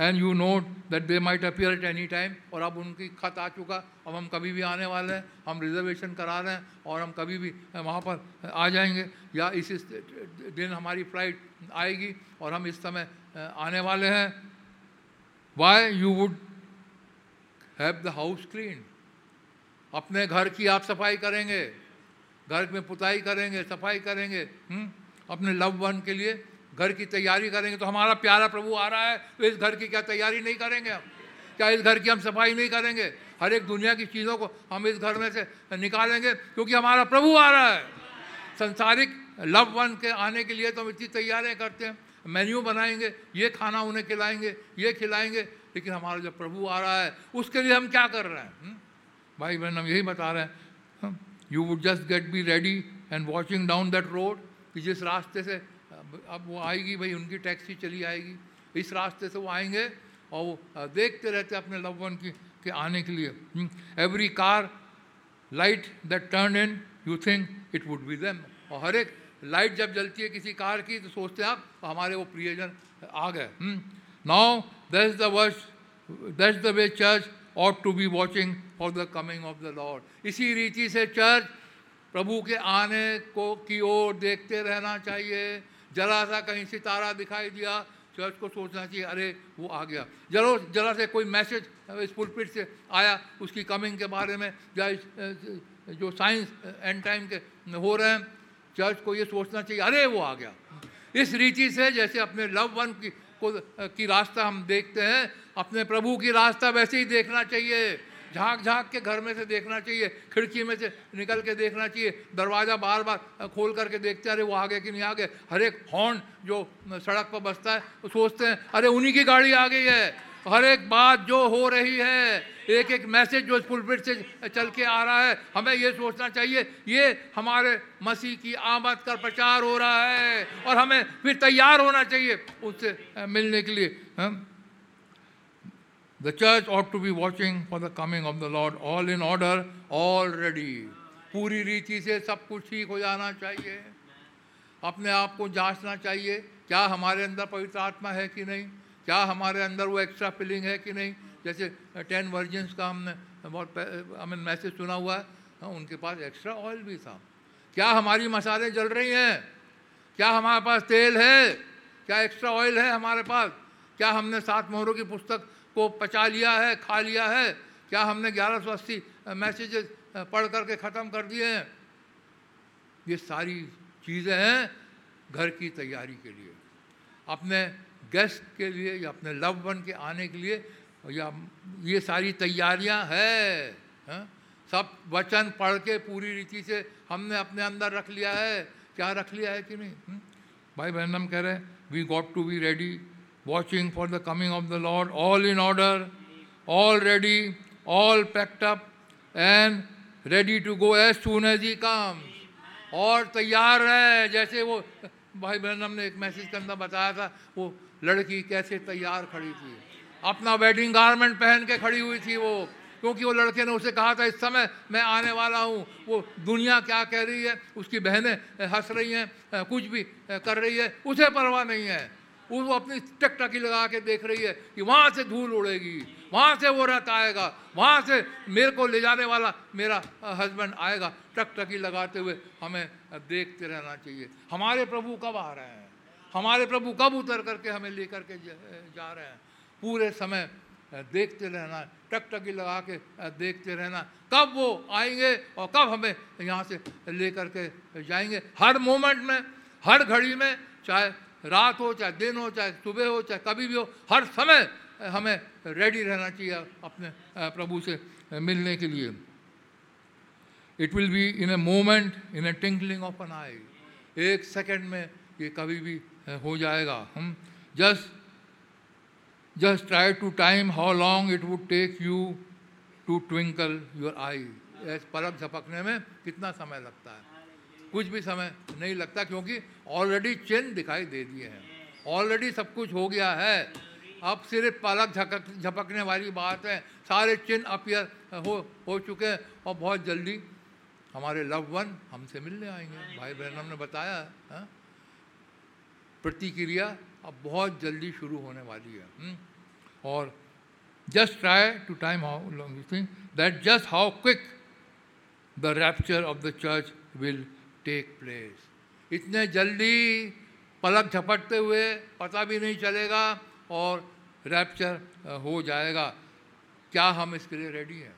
and you note that they might appear at any time और अब उनकी खत आ चुका, अब हम कभी भी आने वाले हैं, हम रिजर्वेशन करा रहे हैं, और हम कभी भी वहाँ पर आ जाएँगे, या इस दिन हमारी फ़्लाइट आएगी, और हम इस समय आने वाले हैं why you would have the house clean अपने घर की आप सफ़ाई करेंगे। घर में पुताई करेंगे, सफ़ाई करेंगे। हुँ? हम्म? अपने लव वन के लिए घर की तैयारी करेंगे। तो हमारा प्यारा प्रभु आ रहा है तो इस घर की क्या तैयारी नहीं करेंगे हम? क्या इस घर की हम सफ़ाई नहीं करेंगे? हर एक दुनिया की चीज़ों को हम इस घर में से निकालेंगे, क्योंकि हमारा प्रभु आ रहा है। संसारिक लव वन के आने के लिए तो हम इतनी तैयारियाँ करते हैं। मेन्यू बनाएँगे, ये खाना उन्हें खिलाएँगे, ये खिलाएँगे। लेकिन हमारा जब प्रभु आ रहा है, उसके लिए हम क्या कर रहे हैं? हम्म? भाई बहन, हम यही बता रहे हैं you would just get be ready and watching down that road कि जिस रास्ते से, अब वो आएगी भाई, उनकी टैक्सी चली आएगी। इस रास्ते से वो आएँगे और वो देखते रहते अपने लव वन की, के आने के लिए। Every car light that turn in you think it would be them और हर एक लाइट जब जलती है किसी कार की तो सोचते हैं आप, हमारे वो प्रियजन आ गए। Now that the verse that the way church ought to be watching for the coming of the Lord. इसी रीति से चर्च प्रभु के आने को की ओर देखते रहना चाहिए। जरा सा कहीं सितारा दिखाई दिया चर्च को सोचना चाहिए, अरे वो आ गया। जरो, जरा से कोई मैसेज इस पुलपिट से आया, उसकी कमिंग के बारे में, या जो साइंस एंड टाइम के हो रहे हैं चर्च को ये सोचना चाहिए, अरे वो आ गया। इस रीति से जैसे अपने लव वन की को की रास्ता हम देखते हैं। अपने प्रभु की रास्ता वैसे ही देखना चाहिए। झाँक झाँक के घर में से देखना चाहिए, खिड़की में से निकल के देखना चाहिए, दरवाज़ा बार बार खोल करके देखते हैं, अरे वो आ गए कि नहीं आ गए हर एक हॉर्न जो सड़क पर बसता है, वो सोचते हैं, अरे उन्हीं की गाड़ी आ गई है। हर एक बात जो हो रही है एक एक मैसेज जो इस पुलपिट से चल के आ रहा है हमें ये सोचना चाहिए ये हमारे मसीह की आमद का प्रचार हो रहा है और हमें फिर तैयार होना चाहिए उससे मिलने के लिए हम। Church ought to be watching for the coming of the Lord, all in order, all ready. पूरी रीति से सब कुछ ठीक हो जाना चाहिए। अपने आप को जांचना चाहिए क्या हमारे अंदर पवित्र आत्मा है कि नहीं? क्या हमारे अंदर वो एक्स्ट्रा फिलिंग है कि नहीं? जैसे टेन वर्जिन्स का हमने, बहुत हमें मैसेज सुना हुआ है हाँ उनके पास एक्स्ट्रा ऑयल भी था। क्या हमारी मसाले जल रही हैं? क्या हमारे पास तेल है? क्या एक्स्ट्रा ऑयल है हमारे पास? क्या हमने सात मोहरों की पुस्तक को पचा लिया है, खा लिया है? क्या हमने ग्यारह सौ अस्सी मैसेजेस पढ़ करके ख़त्म कर दिए हैं? ये सारी चीज़ें हैं घर की तैयारी के लिए। अपने गेस्ट के लिए या अपने लव वन के आने के लिए या ये सारी तैयारियाँ है, है सब वचन पढ़ के पूरी रीति से हमने अपने अंदर रख लिया है क्या रख लिया है कि नहीं हुँ? भाई बहन हम कह रहे हैं we got to be ready watching for the coming of the lord all in order all ready all up, and ready to go as soon as He comes. और तैयार है जैसे वो भाई बहन हमने एक मैसेज के अंदर बताया था वो लड़की कैसे तैयार खड़ी थी अपना वेडिंग गारमेंट पहन के खड़ी हुई थी वो, क्योंकि वो लड़के ने उसे कहा था, इस समय मैं आने वाला हूँ, वो दुनिया क्या कह रही है, उसकी बहनें हंस रही हैं कुछ भी कर रही है, उसे परवाह नहीं है। वो अपनी टकटकी लगा के देख रही है कि वहाँ से धूल उड़ेगी, वहाँ से वो रथ आएगा, वहाँ से मेरे को ले जाने वाला मेरा हस्बैंड आएगा। टकटकी लगाते हुए हमें देखते रहना चाहिए। हमारे प्रभु कब आ रहे हैं? हमारे प्रभु कब उतर करके हमें लेकर के जा रहे हैं? पूरे समय देखते रहना टकटकी लगा के देखते रहना कब वो आएँगे और कब हमें यहाँ से लेकर के जाएँगे? हर मोमेंट में, हर घड़ी में, चाहे रात हो, चाहे दिन हो, चाहे सुबह हो, चाहे कभी भी हो, हर समय हमें रेडी रहना चाहिए अपने प्रभु से मिलने के लिए। It will be in a moment in a tinkling of an eye एक सेकेंड में ये कभी भी हो जाएगा। हम just just try to time how long it would take you to twinkle your eye पलक झपकने में कितना समय लगता है? कुछ भी समय नहीं लगता क्योंकि ऑलरेडी चिन्ह दिखाई दे दिए हैं। ऑलरेडी सब कुछ हो गया है। अब सिर्फ़ पलक झपक झपकने वाली बात है। सारे चिन्ह अपियर हो हो चुके हैं और बहुत जल्दी हमारे लव वन हमसे मिलने आएँगे। भाई बहन ने बताया, है? प्रतिक्रिया अब बहुत जल्दी शुरू होने वाली है? हम्म? और just try to time how long you think that just how quick the rapture of the church will take place इतने जल्दी पलक झपटते हुए पता भी नहीं चलेगा और रैप्चर हो जाएगा। क्या हम इसके लिए रेडी हैं?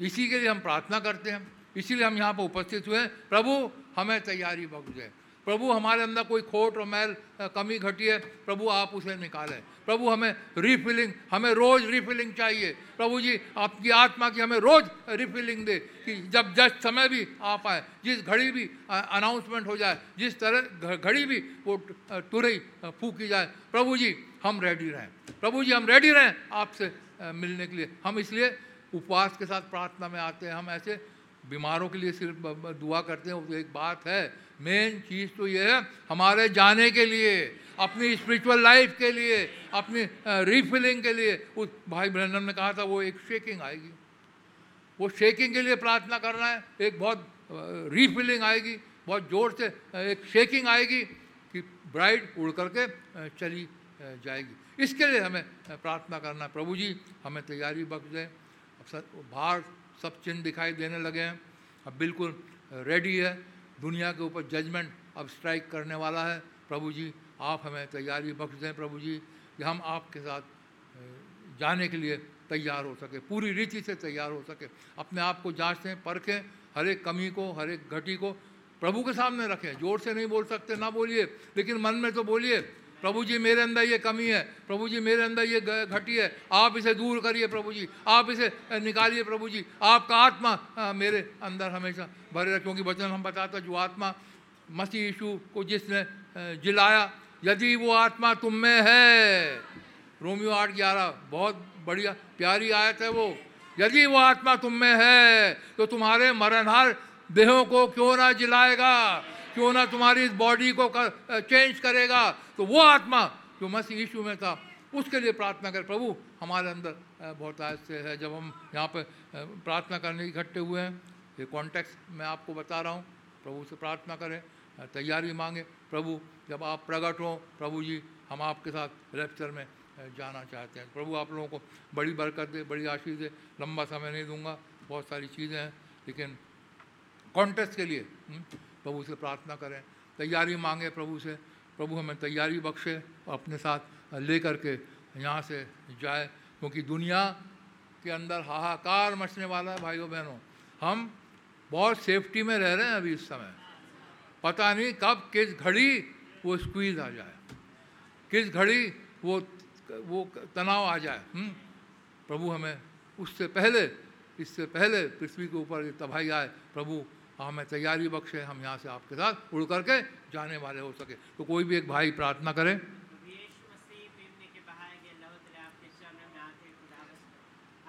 इसी के लिए हम प्रार्थना करते हैं। इसीलिए हम यहाँ पर उपस्थित हुए। प्रभु, हमें तैयारी बख्श प्रभु, हमारे अंदर कोई खोट और मैल कमी घटी है, प्रभु, आप उसे निकालें। प्रभु, हमें रिफिलिंग हमें रोज रिफिलिंग चाहिए। प्रभु जी, आपकी आत्मा की हमें रोज रिफिलिंग दे कि जब जस्ट समय भी आ पाए, जिस घड़ी भी अनाउंसमेंट हो जाए, जिस तरह घड़ी भी वो तुरई फूकी जाए, प्रभु जी, हम रेडी रहें। प्रभु जी, हम रेडी रहें आपसे मिलने के लिए। हम इसलिए उपवास के साथ प्रार्थना में आते हैं। हम ऐसे बीमारों के लिए सिर्फ़ दुआ करते हैं, वो एक बात है। मेन चीज़ तो ये है हमारे जाने के लिए, अपनी स्पिरिचुअल लाइफ के लिए, अपनी रीफिलिंग के लिए। उस भाई ब्रहण ने कहा था, वो एक शेकिंग आएगी। वो शेकिंग के लिए प्रार्थना करना है, एक बहुत रीफिलिंग आएगी, बहुत ज़ोर से एक शेकिंग आएगी कि ब्राइड उड़ करके चली जाएगी। इसके लिए हमें प्रार्थना करना प्रभु जी, हमें तैयारी बख्श दें। अब सर बाहर सब चिन्ह दिखाई देने लगे हैं। अब बिल्कुल रेडी है। दुनिया के ऊपर जजमेंट अब स्ट्राइक करने वाला है। प्रभु जी, आप हमें तैयारी बख्श दें प्रभु जी, कि हम आपके साथ जाने के लिए तैयार हो सके, पूरी रीति से तैयार हो सके। अपने आप को जांचें परखें, हर एक कमी को, हर एक घटी को प्रभु के सामने रखें। ज़ोर से नहीं बोल सकते, ना बोलिए, लेकिन मन में तो बोलिए प्रभु जी, मेरे अंदर ये कमी है। प्रभु जी, मेरे अंदर ये घटी है। आप इसे दूर करिए प्रभु जी। आप इसे निकालिए प्रभु जी। आपका आत्मा मेरे अंदर हमेशा भरे रहे, क्योंकि वचन हम बताते जो आत्मा मसीह यीशु को जिसने जिलाया, यदि वो आत्मा तुम में है। रोमियो आठ ग्यारह, बहुत बढ़िया, प्यारी आयत है वो। यदि वो आत्मा तुम में है तो तुम्हारे मरणहार देहों को क्यों ना जिलाएगा? क्यों ना तुम्हारी इस बॉडी को कर, चेंज करेगा? तो वो आत्मा जो मसीह यीशु में था उसके लिए प्रार्थना कर प्रभु हमारे अंदर बहुत आज से है। जब हम यहाँ पर प्रार्थना करने इकट्ठे हुए हैं ये कॉन्टेक्स्ट मैं आपको बता रहा हूँ। प्रभु से प्रार्थना करें तैयारी मांगे। प्रभु जब आप प्रकट हों प्रभु जी हम आपके साथ रेप्चर में जाना चाहते हैं। प्रभु आप लोगों को बड़ी बरकत दे बड़ी आशीष दे। लंबा समय नहीं दूँगा बहुत सारी चीज़ें हैं लेकिन कॉन्टेस्ट के लिए हम्म, प्रभु से प्रार्थना करें। तैयारी मांगे प्रभु से। प्रभु हमें तैयारी बख्शे और अपने साथ ले करके यहाँ से जाए, क्योंकि दुनिया के अंदर हाहाकार मचने वाला है भाइयों बहनों। हम बहुत सेफ्टी में रह रहे हैं अभी इस समय। पता नहीं कब किस घड़ी वो स्क्वीज आ जाए। किस घड़ी वो वो तनाव आ जाए। हुँ? हम्म? प्रभु हमें उससे पहले, इससे पहले पृथ्वी के ऊपर तबाही आए। प्रभु हमें तैयारी बख्शे हम यहाँ से आपके साथ उड़ करके जाने वाले हो सके। तो कोई भी एक भाई प्रार्थना करें।